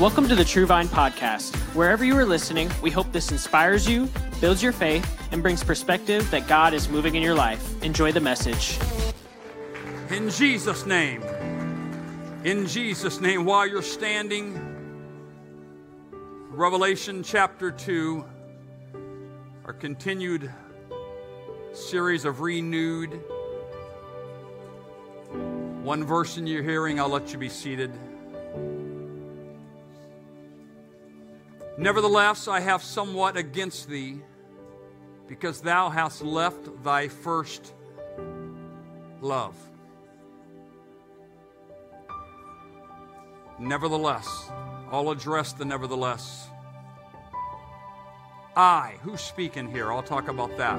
Welcome to the True Vine Podcast. Wherever you are listening, we hope this inspires you, builds your faith, and brings perspective that God is moving in your life. Enjoy the message. In Jesus' name. In Jesus' name, while you're standing, Revelation chapter 2, our continued series of renewed. One verse in your hearing, I'll let you be seated. Nevertheless, I have somewhat against thee, because thou hast left thy first love. Nevertheless, I'll address the nevertheless. I, who's speaking here? I'll talk about that.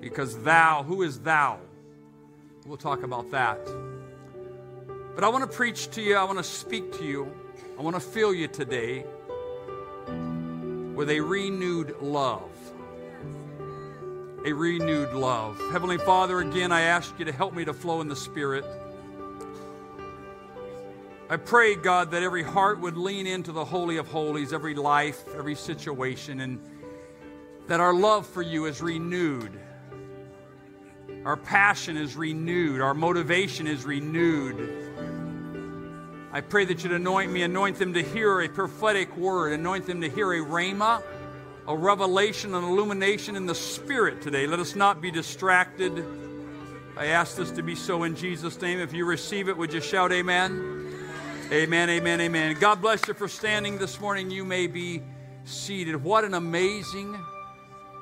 Because thou, who is thou? We'll talk about that. But I want to preach to you, I want to speak to you I want to fill you today with a renewed love. A renewed love. Heavenly Father, again, I ask you to help me to flow in the Spirit. I pray, God, that every heart would lean into the Holy of Holies, every life, every situation, and that our love for you is renewed. Our passion is renewed. Our motivation is renewed. I pray that you'd anoint me, anoint them to hear a prophetic word, anoint them to hear a rhema, a revelation, an illumination in the spirit today. Let us not be distracted. I ask this to be so in Jesus' name. If you receive it, would you shout amen? Amen, amen, amen. God bless you for standing this morning. You may be seated. What an amazing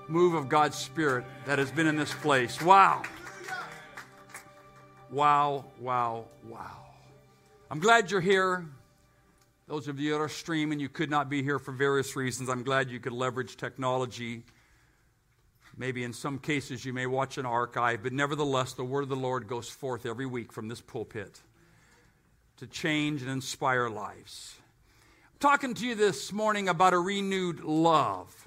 move of God's Spirit that has been in this place. Wow. Wow, wow, wow. I'm glad you're here. Those of you that are streaming, you could not be here for various reasons. I'm glad you could leverage technology. Maybe in some cases you may watch an archive, but nevertheless, the word of the Lord goes forth every week from this pulpit to change and inspire lives. I'm talking to you this morning about a renewed love.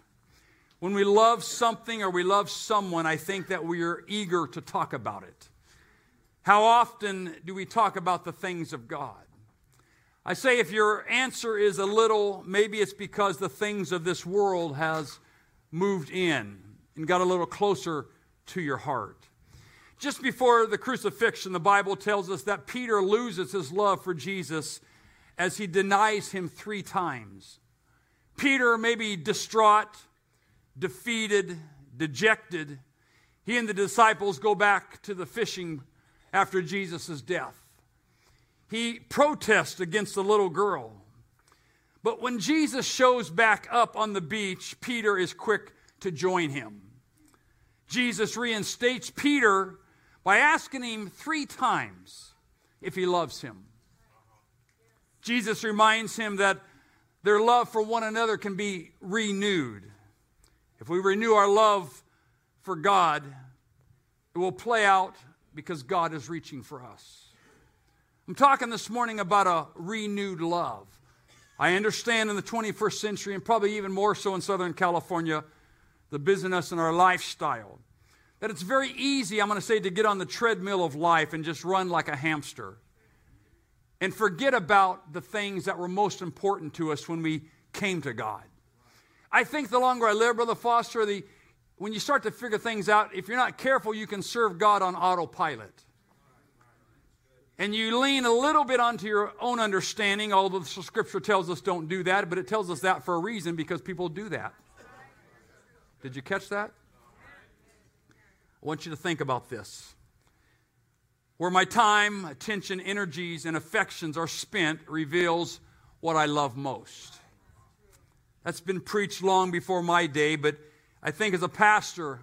When we love something or we love someone, I think that we are eager to talk about it. How often do we talk about the things of God? I say if your answer is a little, maybe it's because the things of this world has moved in and got a little closer to your heart. Just before the crucifixion, the Bible tells us that Peter loses his love for Jesus as he denies him three times. Peter may be distraught, defeated, dejected. He and the disciples go back to the fishing after Jesus' death. He protests against the little girl. But when Jesus shows back up on the beach, Peter is quick to join him. Jesus reinstates Peter by asking him three times if he loves him. Jesus reminds him that their love for one another can be renewed. If we renew our love for God, it will play out because God is reaching for us. I'm talking this morning about a renewed love. I understand in the 21st century, and probably even more so in Southern California, the business and our lifestyle, that it's very easy, I'm going to say, to get on the treadmill of life and just run like a hamster and forget about the things that were most important to us when we came to God. I think the longer I live, Brother Foster, the when you start to figure things out, if you're not careful, you can serve God on autopilot. And you lean a little bit onto your own understanding, although the scripture tells us don't do that, but it tells us that for a reason because people do that. Did you catch that? I want you to think about this. Where my time, attention, energies, and affections are spent reveals what I love most. That's been preached long before my day, but I think, as a pastor,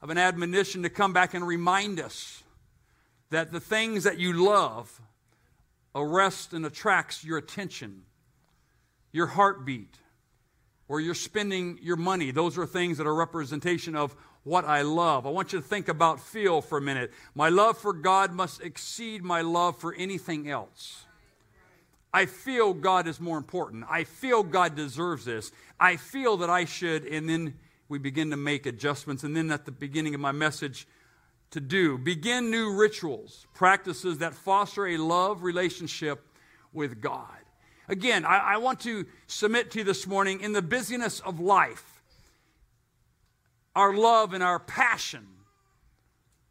of an admonition to come back and remind us that the things that you love arrest and attracts your attention, your heartbeat, where you're spending your money. Those are things that are representation of what I love. I want you to think about feel for a minute. My love for God must exceed my love for anything else. I feel God is more important. I feel God deserves this. I feel that I should, and then we begin to make adjustments. And then at the beginning of my message, to do begin new rituals, practices that foster a love relationship with God. Again, I, I want to submit to you this morning in the busyness of life, our love and our passion,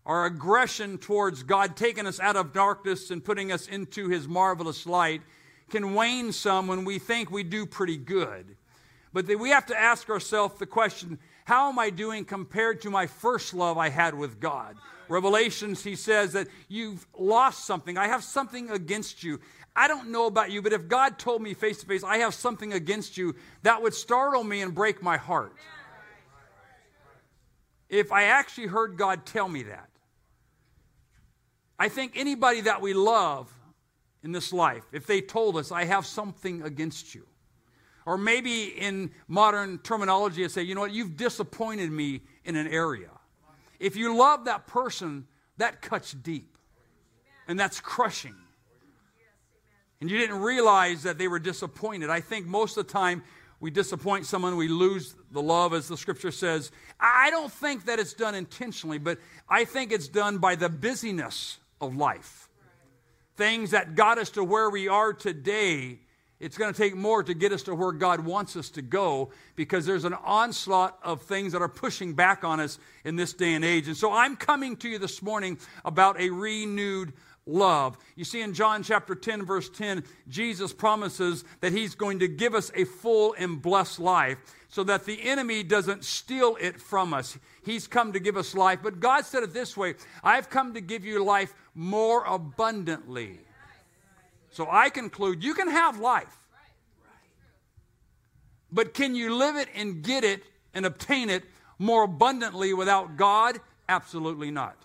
our aggression towards God taking us out of darkness and putting us into his marvelous light can wane some when we think we do pretty good. But we have to ask ourselves the question how am I doing compared to my first love I had with God? Revelations, he says that you've lost something. I have something against you. I don't know about you, but if God told me face to face, I have something against you, that would startle me and break my heart. If I actually heard God tell me that, I think anybody that we love in this life, if they told us, I have something against you, or maybe in modern terminology, I say, you know what, you've disappointed me in an area. If you love that person, that cuts deep, and that's crushing and you didn't realize that they were disappointed. I think most of the time we disappoint someone, we lose the love, as the scripture says. I don't think that it's done intentionally, but I think it's done by the busyness of life. Things that got us to where we are today, it's going to take more to get us to where God wants us to go because there's an onslaught of things that are pushing back on us in this day and age. And so I'm coming to you this morning about a renewed love. You see, in John chapter 10, verse 10, Jesus promises that he's going to give us a full and blessed life so that the enemy doesn't steal it from us. He's come to give us life. But God said it this way I've come to give you life more abundantly. So I conclude you can have life. But can you live it and get it and obtain it more abundantly without God? Absolutely not.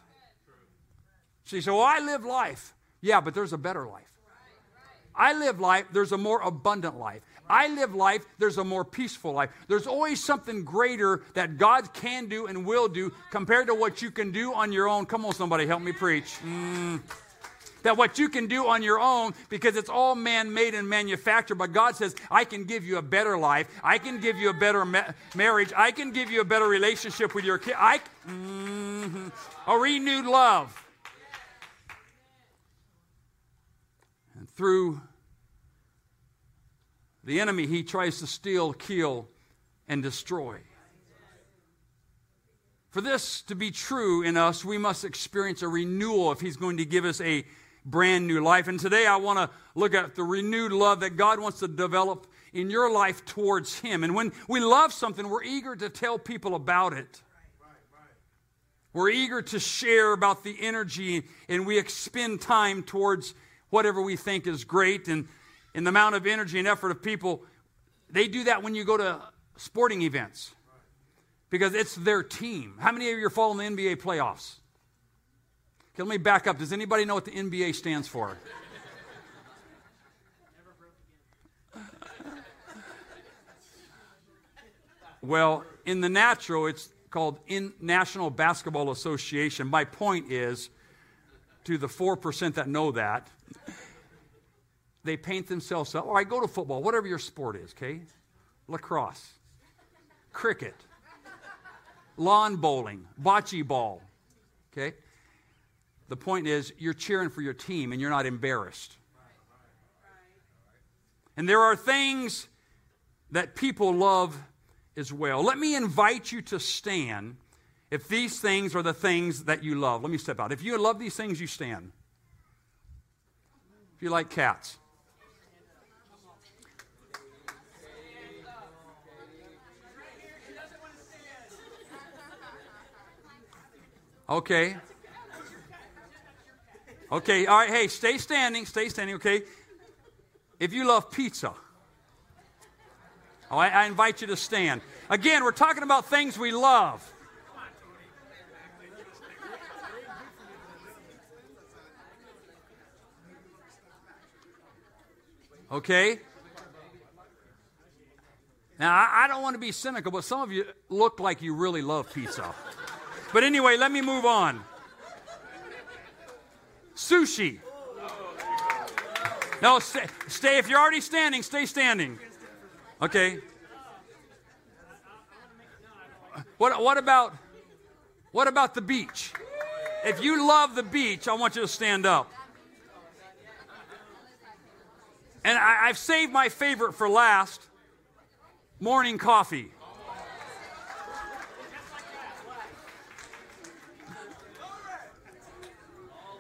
Said, Well, I live life. Yeah, but there's a better life. I live life, there's a more abundant life. I live life, there's a more peaceful life. There's always something greater that God can do and will do compared to what you can do on your own. Come on, somebody, help me preach. Mm. That what you can do on your own, because it's all man made and manufactured, but God says, I can give you a better life. I can give you a better ma- marriage. I can give you a better relationship with your kid. I, mm-hmm. A renewed love. And through the enemy, he tries to steal, kill, and destroy. For this to be true in us, we must experience a renewal if he's going to give us a brand new life. And today I want to look at the renewed love that God wants to develop in your life towards him. And when we love something, we're eager to tell people about it. We're eager to share about the energy and we expend time towards whatever we think is great and, in the amount of energy and effort of people. They do that when you go to sporting events because it's their team. How many of you are following the NBA playoffs? Okay, let me back up. Does anybody know what the NBA stands for? well, in the natural, it's called in National Basketball Association. My point is to the 4% that know that, they paint themselves up. Or I go to football, whatever your sport is, okay? Lacrosse, cricket, lawn bowling, bocce ball, okay? The point is, you're cheering for your team and you're not embarrassed. And there are things that people love as well. Let me invite you to stand if these things are the things that you love. Let me step out. If you love these things, you stand if you like cats. Okay. Okay, all right, hey, stay standing, stay standing, okay? If you love pizza, oh, I, I invite you to stand. Again, we're talking about things we love. Okay? Now, I, I don't want to be cynical, but some of you look like you really love pizza. But anyway, let me move on. Sushi. No, stay, stay. If you're already standing, stay standing. Okay. What, what about what about the beach? If you love the beach, I want you to stand up. And I, I've saved my favorite for last morning coffee.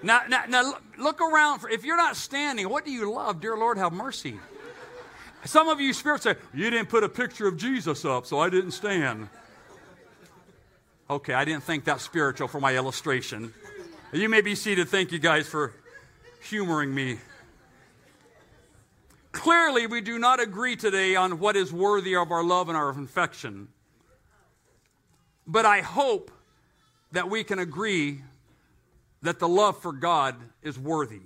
Now, now, now, look around. For, if you're not standing, what do you love? Dear Lord, have mercy. Some of you spirits say, You didn't put a picture of Jesus up, so I didn't stand. Okay, I didn't think that spiritual for my illustration. You may be seated. Thank you guys for humoring me. Clearly, we do not agree today on what is worthy of our love and our affection. But I hope that we can agree that the love for God is worthy,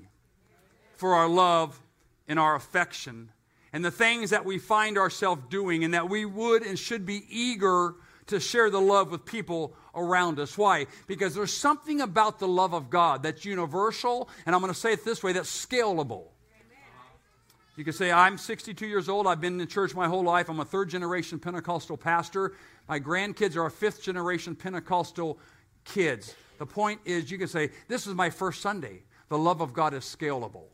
for our love and our affection, and the things that we find ourselves doing, and that we would and should be eager to share the love with people around us. Why? Because there's something about the love of God that's universal, and I'm going to say it this way that's scalable. You can say, I'm 62 years old. I've been in church my whole life. I'm a third generation Pentecostal pastor. My grandkids are a fifth generation Pentecostal kids. The point is, you can say, This is my first Sunday. The love of God is scalable.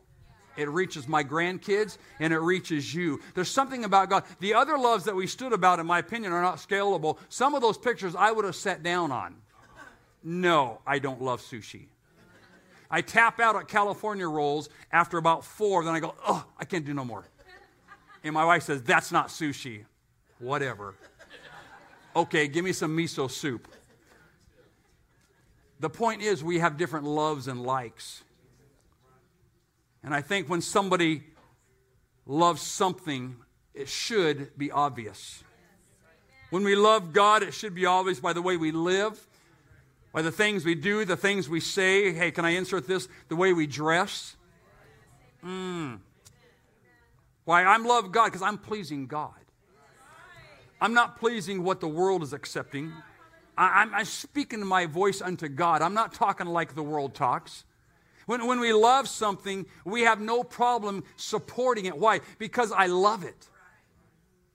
It reaches my grandkids and it reaches you. There's something about God. The other loves that we stood about, in my opinion, are not scalable. Some of those pictures I would have sat down on. No, I don't love sushi. I tap out at California rolls after about four, then I go, oh, I can't do no more. And my wife says, that's not sushi. Whatever. Okay, give me some miso soup. The point is, we have different loves and likes. And I think when somebody loves something, it should be obvious. When we love God, it should be obvious by the way we live, by the things we do, the things we say. Hey, can I insert this? The way we dress. Mm. Why? I'm love God because I'm pleasing God. I'm not pleasing what the world is accepting. I, am speaking my voice unto God. I'm not talking like the world talks. When, when we love something, we have no problem supporting it. Why? Because I love it.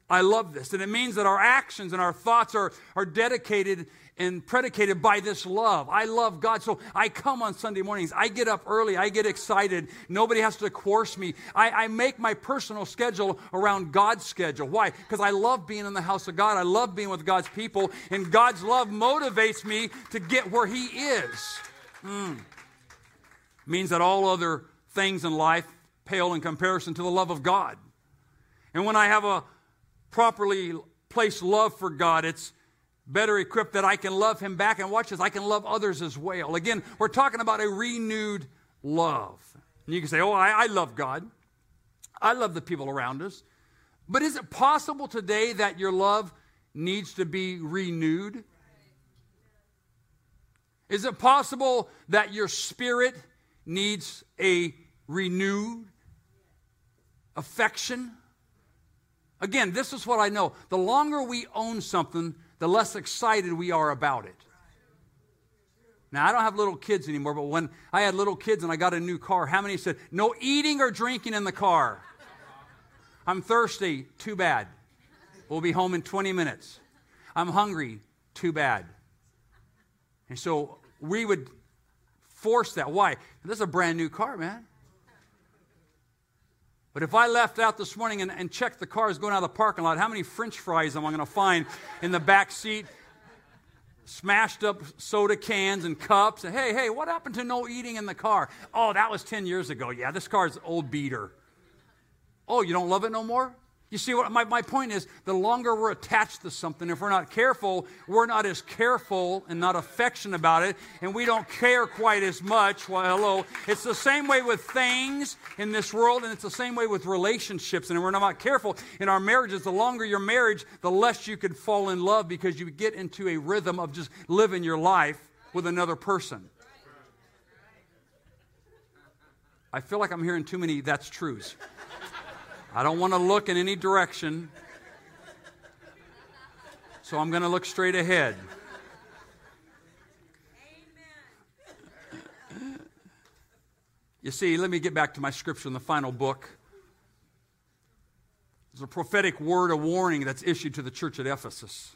I love this. And it means that our actions and our thoughts are, are dedicated and predicated by this love. I love God. So I come on Sunday mornings. I get up early. I get excited. Nobody has to coerce me. I, I make my personal schedule around God's schedule. Why? Because I love being in the house of God. I love being with God's people. And God's love motivates me to get where He is. Mm. Means that all other things in life pale in comparison to the love of God. And when I have a properly placed love for God, it's better equipped that I can love him back. And watch this, I can love others as well. Again, we're talking about a renewed love. And you can say, Oh, I, I love God. I love the people around us. But is it possible today that your love needs to be renewed? Is it possible that your spirit needs a renewed affection? Again, this is what I know. The longer we own something, the less excited we are about it. Now, I don't have little kids anymore, but when I had little kids and I got a new car, how many said, no eating or drinking in the car? I'm thirsty, too bad. We'll be home in 20 minutes. I'm hungry, too bad. And so we would force that. Why? This is a brand new car, man. But if I left out this morning and, and checked the cars going out of the parking lot, how many french fries am I going to find in the back seat? Smashed up soda cans and cups. And, hey, hey, what happened to no eating in the car? Oh, that was 10 years ago. Yeah, this car's old beater. Oh, you don't love it no more? You see, what my, my point is the longer we're attached to something, if we're not careful, we're not as careful and not affectionate about it, and we don't care quite as much. Well, hello. It's the same way with things in this world, and it's the same way with relationships. And if we're not careful in our marriages. The longer your marriage, the less you could fall in love because you get into a rhythm of just living your life with another person. I feel like I'm hearing too many that's truths. I don't want to look in any direction. So I'm going to look straight ahead. Amen. You see, let me get back to my scripture in the final book. There's a prophetic word, a warning that's issued to the church at Ephesus.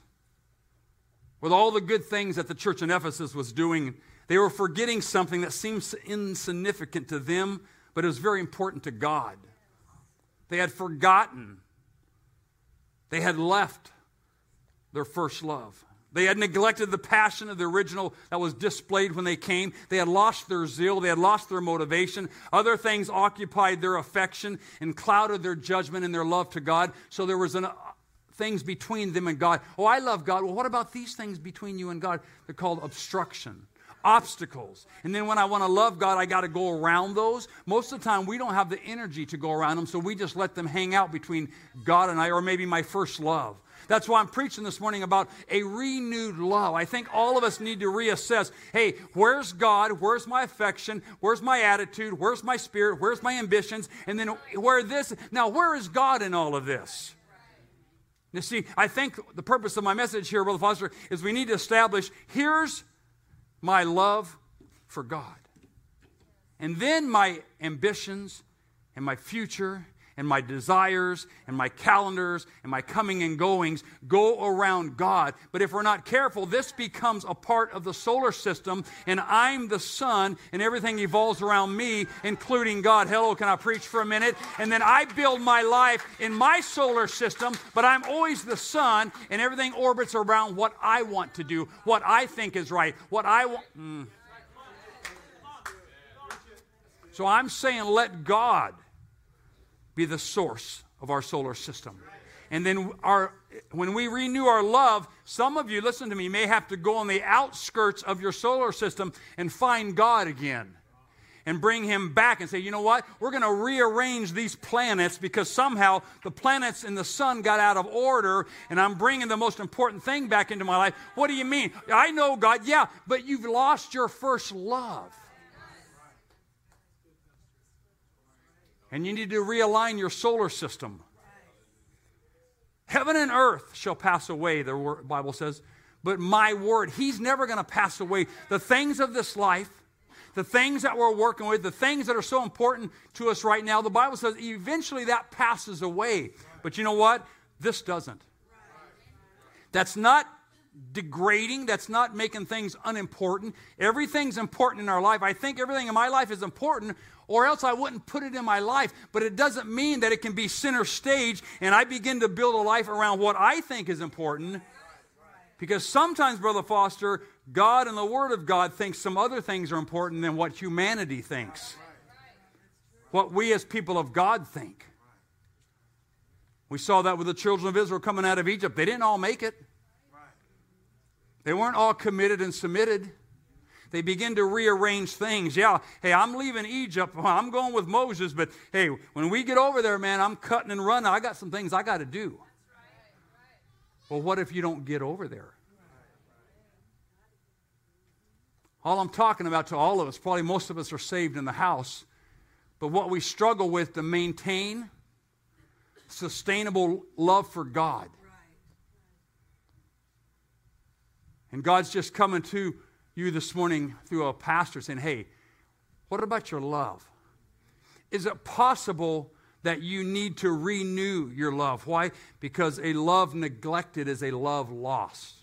With all the good things that the church in Ephesus was doing, they were forgetting something that seems insignificant to them, but it was very important to God. They had forgotten. They had left their first love. They had neglected the passion of the original that was displayed when they came. They had lost their zeal. They had lost their motivation. Other things occupied their affection and clouded their judgment and their love to God. So there was an, uh, things between them and God. Oh, I love God. Well, what about these things between you and God? They're called obstruction obstacles. And then when I want to love God, I got to go around those. Most of the time, we don't have the energy to go around them, so we just let them hang out between God and I, or maybe my first love. That's why I'm preaching this morning about a renewed love. I think all of us need to reassess hey, where's God? Where's my affection? Where's my attitude? Where's my spirit? Where's my ambitions? And then where this? Now, where is God in all of this? You see, I think the purpose of my message here, Brother Foster, is we need to establish here's my love for God. And then my ambitions and my future and my desires and my calendars and my coming and goings go around God. But if we're not careful, this becomes a part of the solar system, and I'm the sun, and everything evolves around me, including God. Hello, can I preach for a minute? And then I build my life in my solar system, but I'm always the sun, and everything orbits around what I want to do, what I think is right, what I want. Mm. So I'm saying, let God be the source of our solar system. And then our when we renew our love, some of you, listen to me, may have to go on the outskirts of your solar system and find God again. And bring him back and say, you know what? We're going to rearrange these planets because somehow the planets and the sun got out of order, and I'm bringing the most important thing back into my life. What do you mean? I know God, yeah, but you've lost your first love. And you need to realign your solar system. Heaven and earth shall pass away, the Bible says, but my word, He's never going to pass away. The things of this life, the things that we're working with, the things that are so important to us right now, the Bible says eventually that passes away. But you know what? This doesn't. That's not degrading. That's not making things unimportant. Everything's important in our life. I think everything in my life is important, or else I wouldn't put it in my life. But it doesn't mean that it can be center stage and I begin to build a life around what I think is important. Because sometimes, Brother Foster, God and the Word of God thinks some other things are important than what humanity thinks. What we as people of God think. We saw that with the children of Israel coming out of Egypt. They didn't all make it. They weren't all committed and submitted. They begin to rearrange things. Yeah, hey, I'm leaving Egypt. I'm going with Moses, but hey, when we get over there, man, I'm cutting and running. I got some things I got to do. Well, what if you don't get over there? All I'm talking about to all of us, probably most of us are saved in the house, but what we struggle with to maintain sustainable love for God And God's just coming to you this morning through a pastor saying, hey, what about your love? Is it possible that you need to renew your love? Why? Because a love neglected is a love lost.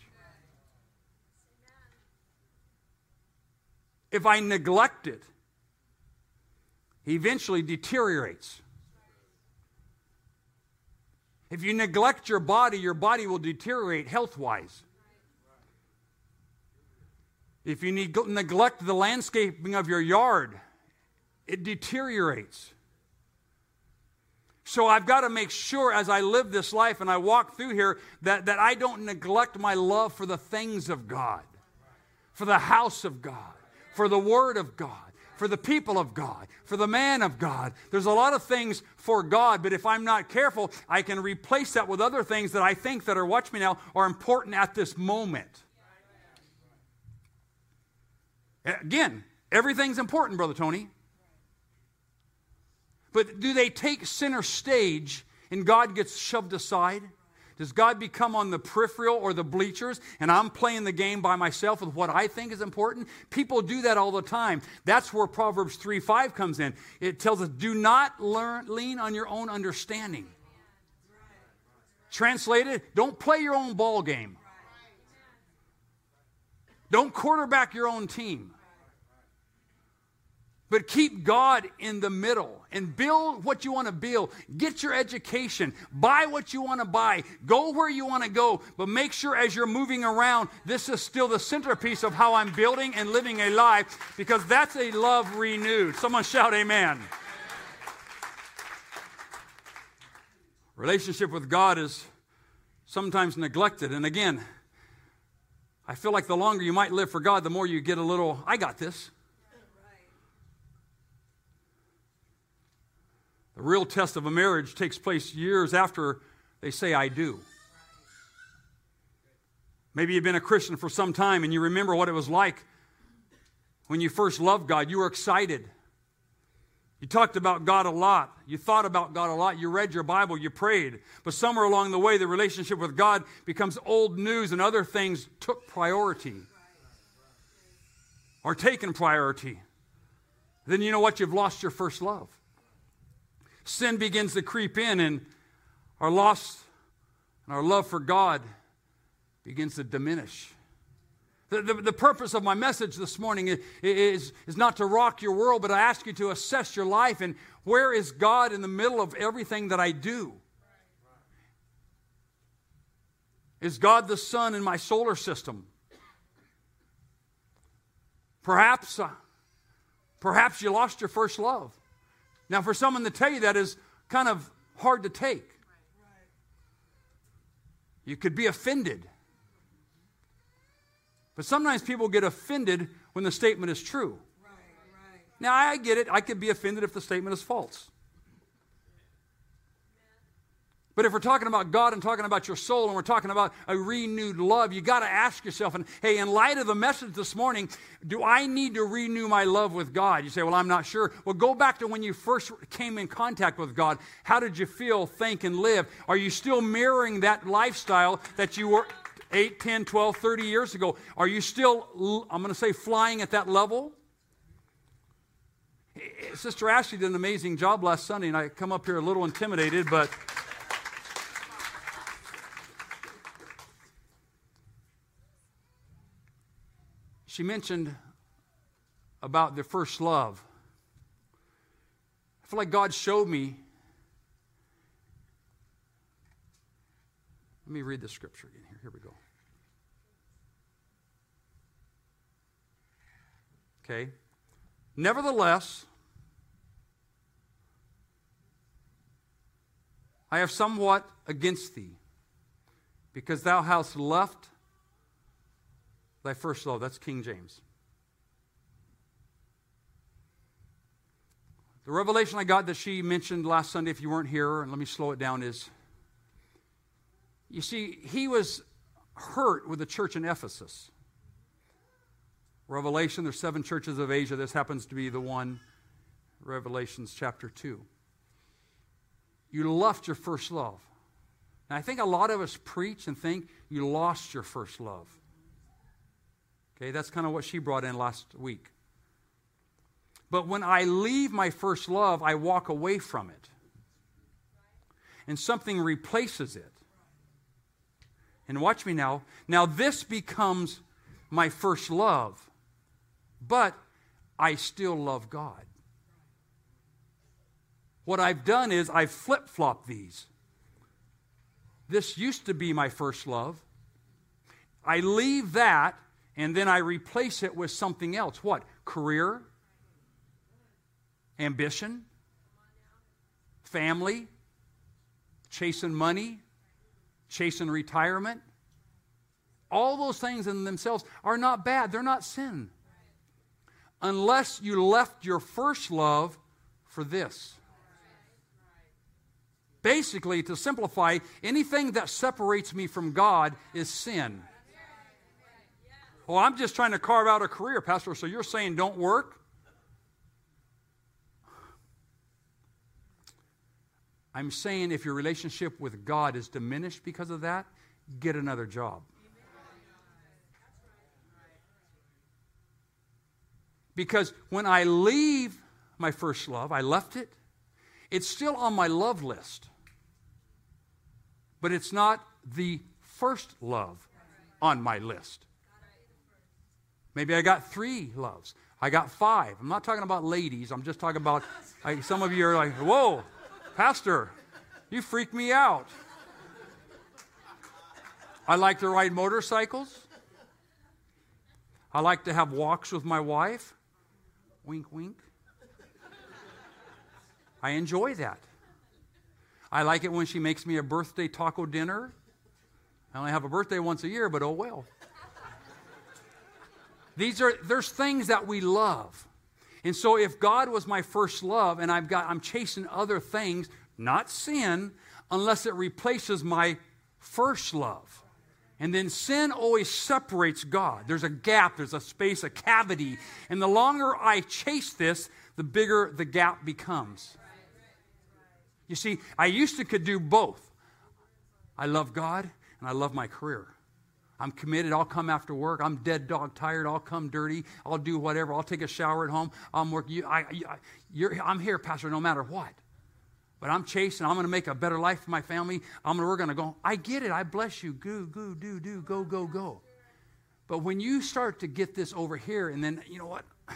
If I neglect it, he eventually deteriorates. If you neglect your body, your body will deteriorate health wise. If you neglect the landscaping of your yard, it deteriorates. So I've got to make sure as I live this life and I walk through here that, that I don't neglect my love for the things of God, for the house of God, for the Word of God, for the people of God, for the man of God. There's a lot of things for God, but if I'm not careful, I can replace that with other things that I think that are, watch me now, are important at this moment. Again, everything's important, Brother Tony. But do they take center stage and God gets shoved aside? Does God become on the peripheral or the bleachers and I'm playing the game by myself with what I think is important? People do that all the time. That's where Proverbs 3 5 comes in. It tells us, do not learn, lean on your own understanding. Translated, don't play your own ball game. Don't quarterback your own team. But keep God in the middle and build what you want to build. Get your education. Buy what you want to buy. Go where you want to go. But make sure as you're moving around, this is still the centerpiece of how I'm building and living a life because that's a love renewed. Someone shout, Amen. Relationship with God is sometimes neglected. And again, I feel like the longer you might live for God, the more you get a little, I got this. The real test of a marriage takes place years after they say, I do. Maybe you've been a Christian for some time and you remember what it was like when you first loved God. You were excited. You talked about God a lot. You thought about God a lot. You read your Bible. You prayed. But somewhere along the way, the relationship with God becomes old news and other things took priority or taken priority. Then you know what? You've lost your first love sin begins to creep in and our loss and our love for God begins to diminish. The, the, the, purpose of my message this morning is, is, not to rock your world, but I ask you to assess your life and where is God in the middle of everything that I do? Is God the sun in my solar system? Perhaps, uh, perhaps you lost your first love. Now, for someone to tell you that is kind of hard to take. You could be offended. But sometimes people get offended when the statement is true. Now, I get it. I could be offended if the statement is false. But if we're talking about God and talking about your soul and we're talking about a renewed love, you got to ask yourself, and hey, in light of the message this morning, do I need to renew my love with God? You say, well, I'm not sure. Well, go back to when you first came in contact with God. How did you feel, think, and live? Are you still mirroring that lifestyle that you were 8, 10, 12, 30 years ago? Are you still, I'm going to say, flying at that level? Eh, eh, Sister Ashley did an amazing job last Sunday, and I come up here a little intimidated, but. she mentioned about the first love. I feel like God showed me. Let me read the scripture again here. Here we go. Okay. Nevertheless, I have somewhat against thee, because thou hast left Thy first love. That's King James. The revelation I got that she mentioned last Sunday, if you weren't here, and let me slow it down, is you see, he was hurt with the church in Ephesus. Revelation, there's seven churches of Asia. This happens to be the one, Revelations chapter 2. You left your first love. And I think a lot of us preach and think you lost your first love. Okay, that's kind of what she brought in last week. But when I leave my first love, I walk away from it. And something replaces it. And watch me now. Now, this becomes my first love, but I still love God. What I've done is I've flip flopped these. This used to be my first love. I leave that and then I replace it with something else. What? Career, ambition, family, chasing money, chasing retirement. All those things in themselves are not bad, they're not sin. Unless you left your first love for this. Basically, to simplify, anything that separates me from God is sin. Well, I'm just trying to carve out a career, Pastor. So you're saying don't work? I'm saying if your relationship with God is diminished because of that, get another job. Because when I leave my first love, I left it, it's still on my love list. But it's not the first love on my list. Maybe I got three loves. I got five. I'm not talking about ladies. I'm just talking about some of you are like, whoa, Pastor, you freak me out. I like to ride motorcycles. I like to have walks with my wife. Wink, wink. I enjoy that. I like it when she makes me a birthday taco dinner. I only have a birthday once a year, but oh well. These are there's things that we love. And so if God was my first love and I've got I'm chasing other things, not sin, unless it replaces my first love. And then sin always separates God. There's a gap, there's a space, a cavity. And the longer I chase this, the bigger the gap becomes. You see, I used to could do both. I love God and I love my career. I'm committed. I'll come after work. I'm dead dog tired. I'll come dirty. I'll do whatever. I'll take a shower at home. I'm work. You, I, you're, I'm here, Pastor, no matter what. But I'm chasing. I'm going to make a better life for my family. I'm gonna, we're going to go. I get it. I bless you. Go, go, do, do, go, go, go. But when you start to get this over here, and then, you know what?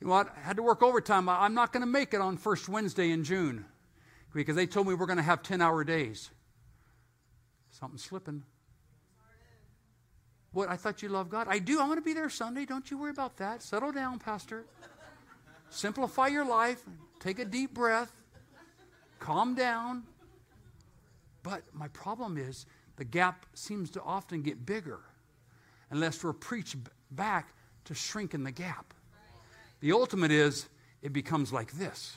You know what? I had to work overtime. I'm not going to make it on first Wednesday in June because they told me we're going to have 10 hour days. Something's slipping. What? I thought you loved God. I do. I'm going to be there Sunday. Don't you worry about that. Settle down, Pastor. Simplify your life. Take a deep breath. Calm down. But my problem is the gap seems to often get bigger unless we're preached back to shrink in the gap. The ultimate is it becomes like this.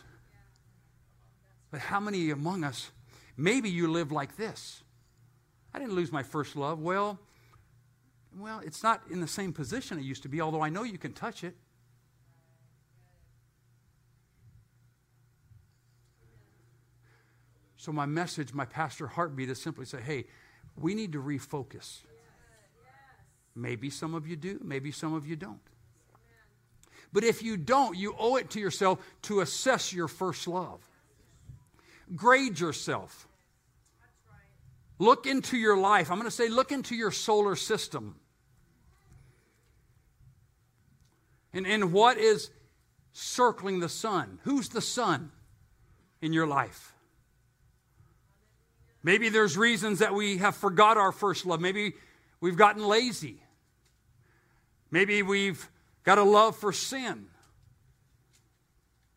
But how many among us, maybe you live like this? I didn't lose my first love. Well, well, it's not in the same position it used to be, although I know you can touch it. So, my message, my pastor heartbeat is simply say, hey, we need to refocus. Maybe some of you do, maybe some of you don't. But if you don't, you owe it to yourself to assess your first love. Grade yourself. Look into your life. I'm going to say, look into your solar system. And, and what is circling the sun? Who's the sun in your life? Maybe there's reasons that we have forgot our first love. Maybe we've gotten lazy. Maybe we've got a love for sin.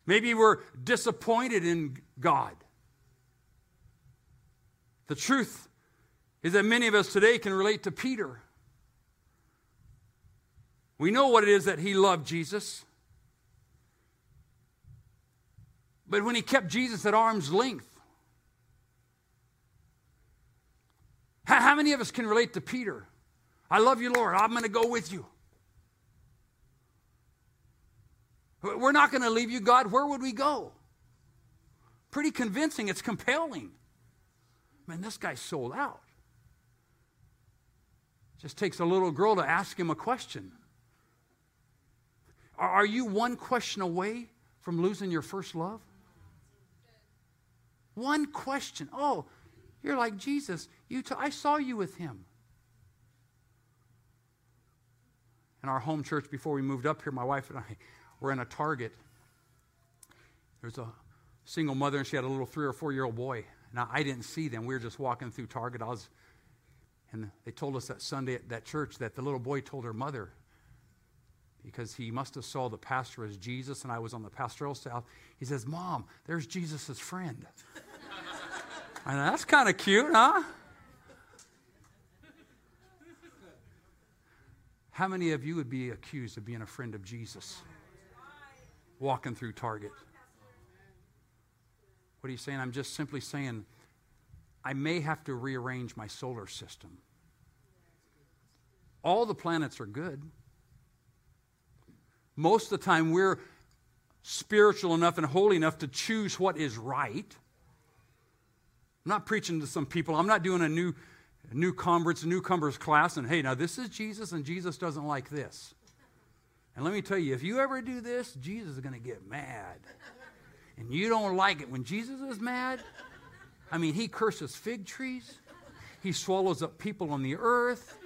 Maybe we're disappointed in God. The truth is that many of us today can relate to Peter. We know what it is that he loved Jesus. But when he kept Jesus at arm's length, how many of us can relate to Peter? I love you, Lord. I'm going to go with you. We're not going to leave you, God. Where would we go? Pretty convincing. It's compelling. Man, this guy's sold out. Just takes a little girl to ask him a question. Are you one question away from losing your first love? One question. Oh, you're like Jesus. You t- I saw you with him. In our home church, before we moved up here, my wife and I were in a Target. There was a single mother, and she had a little three or four year old boy. Now, I didn't see them. We were just walking through Target. I was, and they told us that Sunday at that church that the little boy told her mother, because he must have saw the pastor as Jesus and I was on the pastoral staff. He says, Mom, there's Jesus' friend. and that's kind of cute, huh? How many of you would be accused of being a friend of Jesus? Walking through Target. What are you saying? I'm just simply saying I may have to rearrange my solar system. All the planets are good. Most of the time, we're spiritual enough and holy enough to choose what is right. I'm not preaching to some people. I'm not doing a new, new converts, newcomers class, and hey, now this is Jesus, and Jesus doesn't like this. And let me tell you, if you ever do this, Jesus is going to get mad. And you don't like it. When Jesus is mad, I mean, he curses fig trees, he swallows up people on the earth.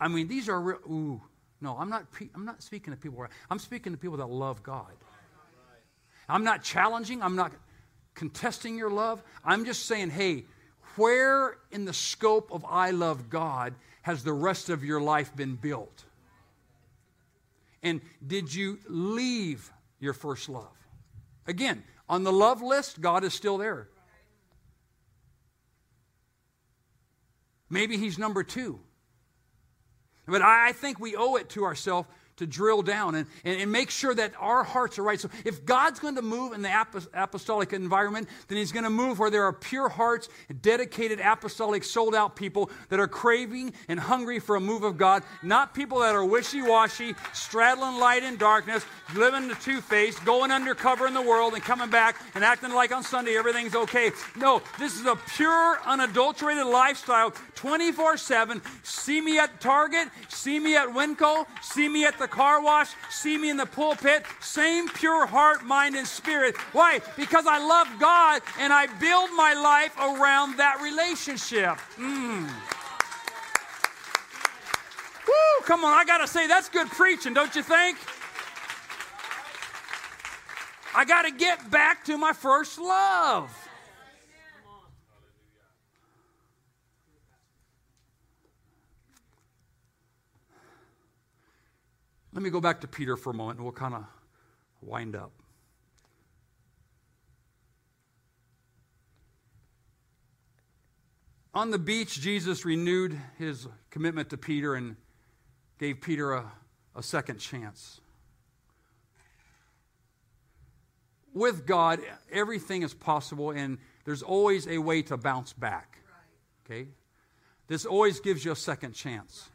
I mean, these are real. Ooh, No, I'm not, I'm not speaking to people. I'm speaking to people that love God. I'm not challenging. I'm not contesting your love. I'm just saying, hey, where in the scope of I love God has the rest of your life been built? And did you leave your first love? Again, on the love list, God is still there. Maybe He's number two. But I think we owe it to ourselves to drill down and, and, and, make sure that our hearts are right. So, if God's going to move in the apostolic environment, then He's going to move where there are pure hearts, dedicated, apostolic, sold out people that are craving and hungry for a move of God, not people that are wishy washy, straddling light and darkness, living the two faced, going undercover in the world and coming back and acting like on Sunday everything's okay. No, this is a pure, unadulterated lifestyle 24 7. See me at Target, see me at Winco, see me at the the car wash, see me in the pulpit, same pure heart, mind, and spirit. Why? Because I love God and I build my life around that relationship. Mm. Woo, come on, I gotta say, that's good preaching, don't you think? I gotta get back to my first love. Let me go back to Peter for a moment and we'll kind of wind up. On the beach, Jesus renewed his commitment to Peter and gave Peter a, a second chance. With God, everything is possible, and there's always a way to bounce back. Okay? This always gives you a second chance.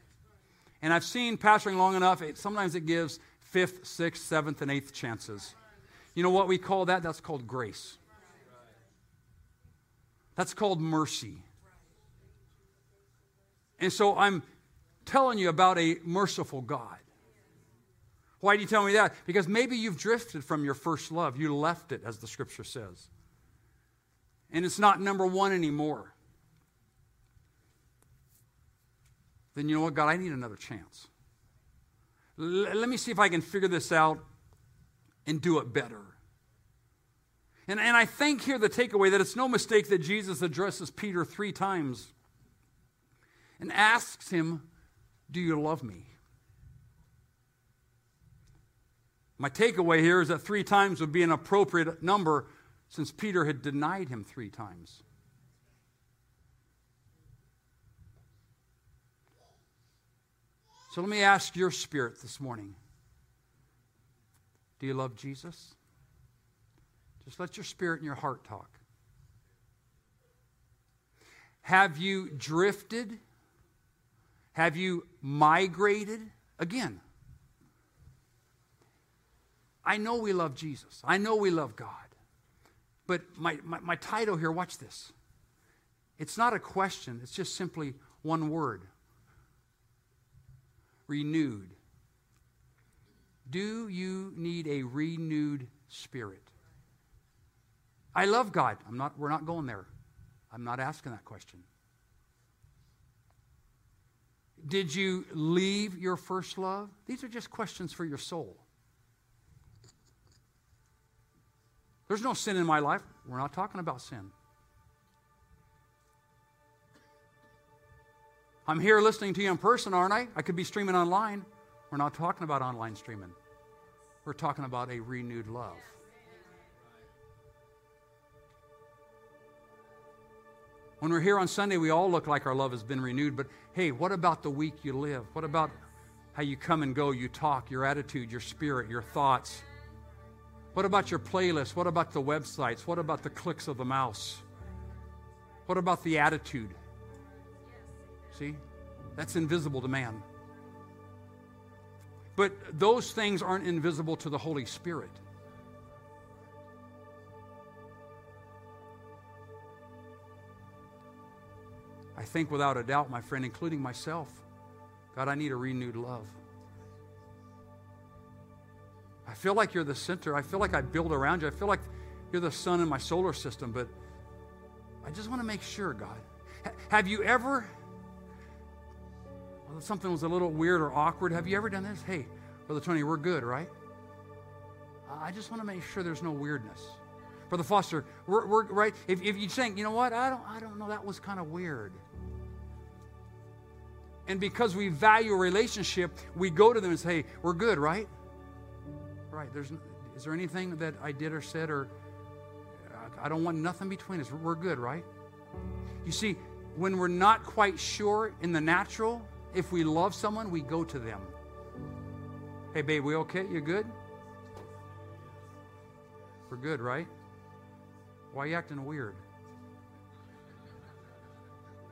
And I've seen pastoring long enough, it, sometimes it gives fifth, sixth, seventh, and eighth chances. You know what we call that? That's called grace. That's called mercy. And so I'm telling you about a merciful God. Why do you tell me that? Because maybe you've drifted from your first love. You left it, as the scripture says. And it's not number one anymore. Then you know what, God, I need another chance. L- let me see if I can figure this out and do it better. And, and I think here the takeaway that it's no mistake that Jesus addresses Peter three times and asks him, Do you love me? My takeaway here is that three times would be an appropriate number since Peter had denied him three times. So let me ask your spirit this morning Do you love Jesus? Just let your spirit and your heart talk. Have you drifted? Have you migrated? Again, I know we love Jesus. I know we love God. But my, my, my title here, watch this. It's not a question, it's just simply one word renewed. Do you need a renewed spirit? I love God. I'm not, we're not going there. I'm not asking that question. Did you leave your first love? These are just questions for your soul. There's no sin in my life. We're not talking about sin. I'm here listening to you in person, aren't I? I could be streaming online. We're not talking about online streaming. We're talking about a renewed love. When we're here on Sunday, we all look like our love has been renewed, but hey, what about the week you live? What about how you come and go, you talk, your attitude, your spirit, your thoughts? What about your playlist? What about the websites? What about the clicks of the mouse? What about the attitude? See? That's invisible to man. But those things aren't invisible to the Holy Spirit. I think without a doubt, my friend, including myself, God, I need a renewed love. I feel like you're the center. I feel like I build around you. I feel like you're the sun in my solar system, but I just want to make sure, God. Have you ever something was a little weird or awkward. Have you ever done this? Hey, Brother Tony, we're good, right? I just want to make sure there's no weirdness. Brother Foster, we're, we're right. If, if you're saying, you know what, I don't, I don't know, that was kind of weird. And because we value a relationship, we go to them and say, hey, we're good, right? Right. There's, is there anything that I did or said or I don't want nothing between us. We're good, right? You see, when we're not quite sure in the natural, if we love someone, we go to them. Hey, babe, we okay? You good? We're good, right? Why are you acting weird?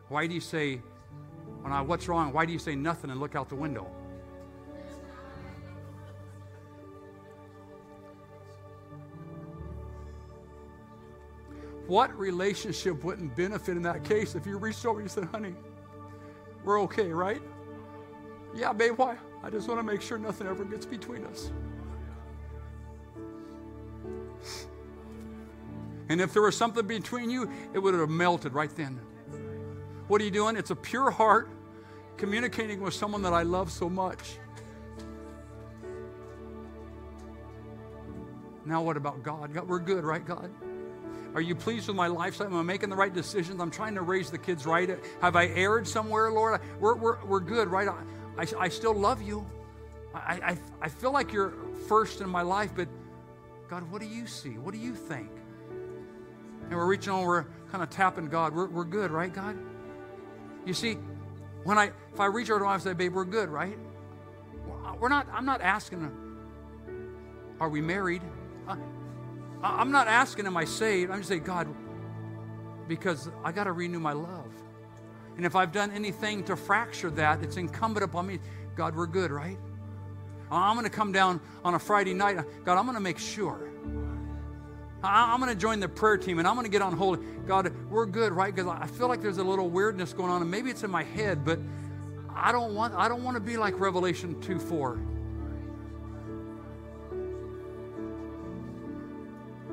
Why do you say, when I, what's wrong? Why do you say nothing and look out the window? What relationship wouldn't benefit in that case if you reached over and you said, honey, we're okay, right? Yeah, babe, why? I just want to make sure nothing ever gets between us. And if there was something between you, it would have melted right then. What are you doing? It's a pure heart communicating with someone that I love so much. Now, what about God? God we're good, right, God? Are you pleased with my lifestyle? Am I making the right decisions? I'm trying to raise the kids right. Have I erred somewhere, Lord? We're, we're, we're good, right? I, I still love you. I, I, I feel like you're first in my life, but God, what do you see? What do you think? And we're reaching over, we're kind of tapping God. We're, we're good, right, God? You see, when I if I reach over to my wife and say, babe, we're good, right? We're not, I'm not asking, are we married? Uh, I'm not asking, am I saved? I'm just saying, God, because I got to renew my love. And if I've done anything to fracture that, it's incumbent upon me. God, we're good, right? I'm going to come down on a Friday night. God, I'm going to make sure. I'm going to join the prayer team and I'm going to get on holy. God, we're good, right? Because I feel like there's a little weirdness going on, and maybe it's in my head, but I don't want I don't want to be like Revelation 2 4.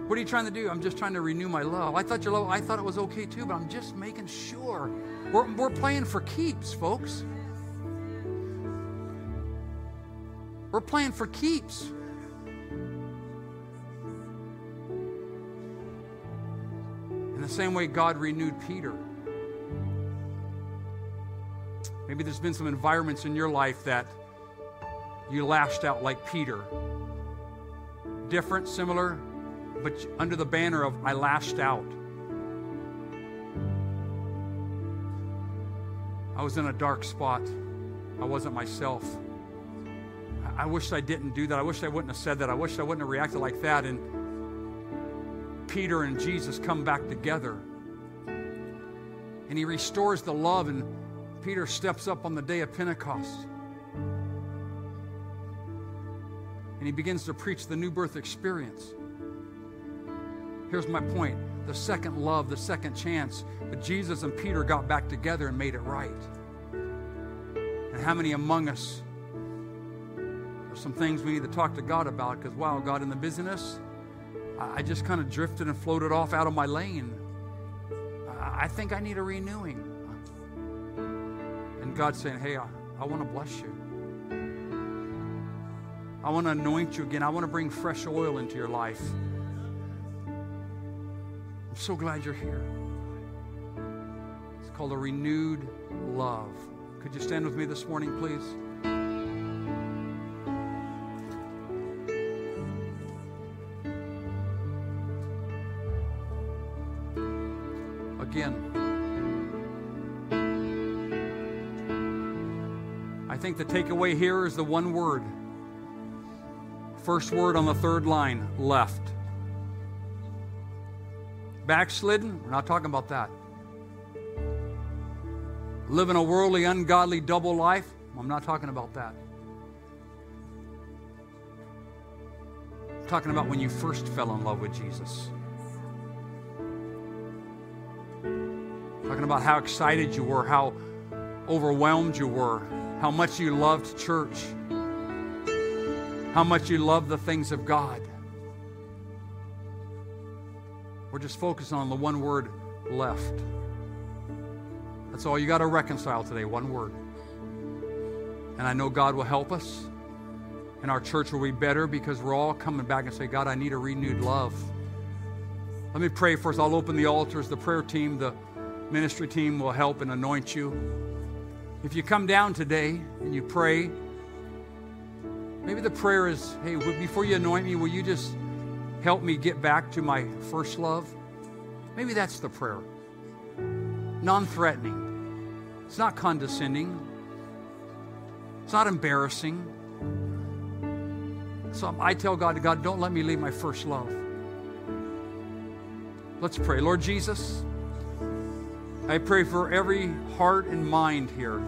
What are you trying to do? I'm just trying to renew my love. I thought your love, I thought it was okay too, but I'm just making sure. We're, we're playing for keeps, folks. We're playing for keeps. In the same way God renewed Peter. Maybe there's been some environments in your life that you lashed out like Peter. Different, similar, but under the banner of I lashed out. I was in a dark spot. I wasn't myself. I wish I didn't do that. I wish I wouldn't have said that. I wish I wouldn't have reacted like that. And Peter and Jesus come back together. And he restores the love, and Peter steps up on the day of Pentecost. And he begins to preach the new birth experience. Here's my point the second love, the second chance. But Jesus and Peter got back together and made it right. And how many among us, there's some things we need to talk to God about because, wow, God, in the business, I just kind of drifted and floated off out of my lane. I think I need a renewing. And God's saying, hey, I, I want to bless you. I want to anoint you again. I want to bring fresh oil into your life. I'm so glad you're here. It's called a renewed love. Could you stand with me this morning, please? Again, I think the takeaway here is the one word. First word on the third line left. Backslidden? We're not talking about that. Living a worldly, ungodly, double life? I'm not talking about that. I'm talking about when you first fell in love with Jesus. Talking about how excited you were, how overwhelmed you were, how much you loved church, how much you loved the things of God. We're just focusing on the one word left. That's all you got to reconcile today, one word. And I know God will help us. And our church will be better because we're all coming back and say, God, I need a renewed love. Let me pray first. I'll open the altars. The prayer team, the ministry team will help and anoint you. If you come down today and you pray, maybe the prayer is, hey, before you anoint me, will you just help me get back to my first love? Maybe that's the prayer. Non threatening. It's not condescending. It's not embarrassing. So I tell God, God, don't let me leave my first love. Let's pray. Lord Jesus, I pray for every heart and mind here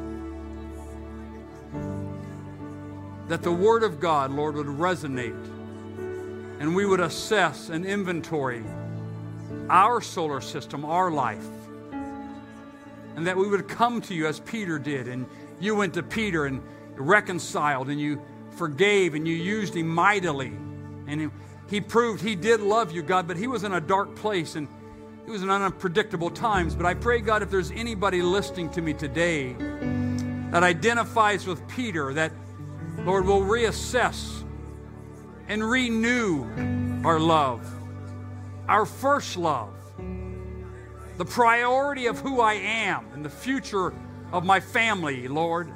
that the Word of God, Lord, would resonate and we would assess and inventory our solar system, our life, and that we would come to you as Peter did. And you went to Peter and reconciled and you forgave and you used him mightily. And he proved he did love you, God, but he was in a dark place and it was in unpredictable times. But I pray, God, if there's anybody listening to me today that identifies with Peter, that, Lord, will reassess and renew our love, our first love, the priority of who I am and the future of my family, Lord.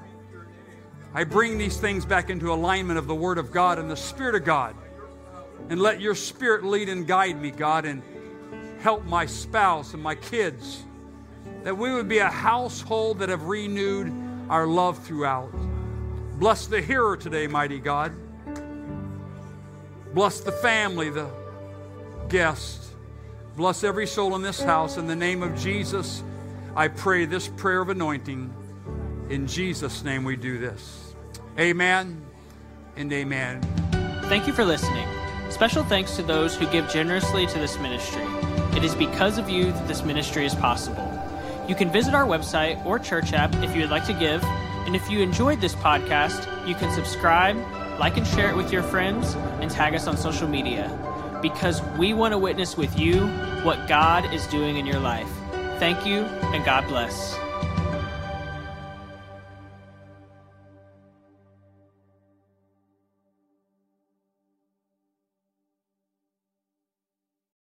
I bring these things back into alignment of the Word of God and the Spirit of God. And let your Spirit lead and guide me, God, and help my spouse and my kids. That we would be a household that have renewed our love throughout. Bless the hearer today, mighty God. Bless the family, the guests. Bless every soul in this house. In the name of Jesus, I pray this prayer of anointing. In Jesus' name we do this. Amen and amen. Thank you for listening. Special thanks to those who give generously to this ministry. It is because of you that this ministry is possible. You can visit our website or church app if you would like to give. And if you enjoyed this podcast, you can subscribe, like and share it with your friends, and tag us on social media. Because we want to witness with you what God is doing in your life. Thank you, and God bless.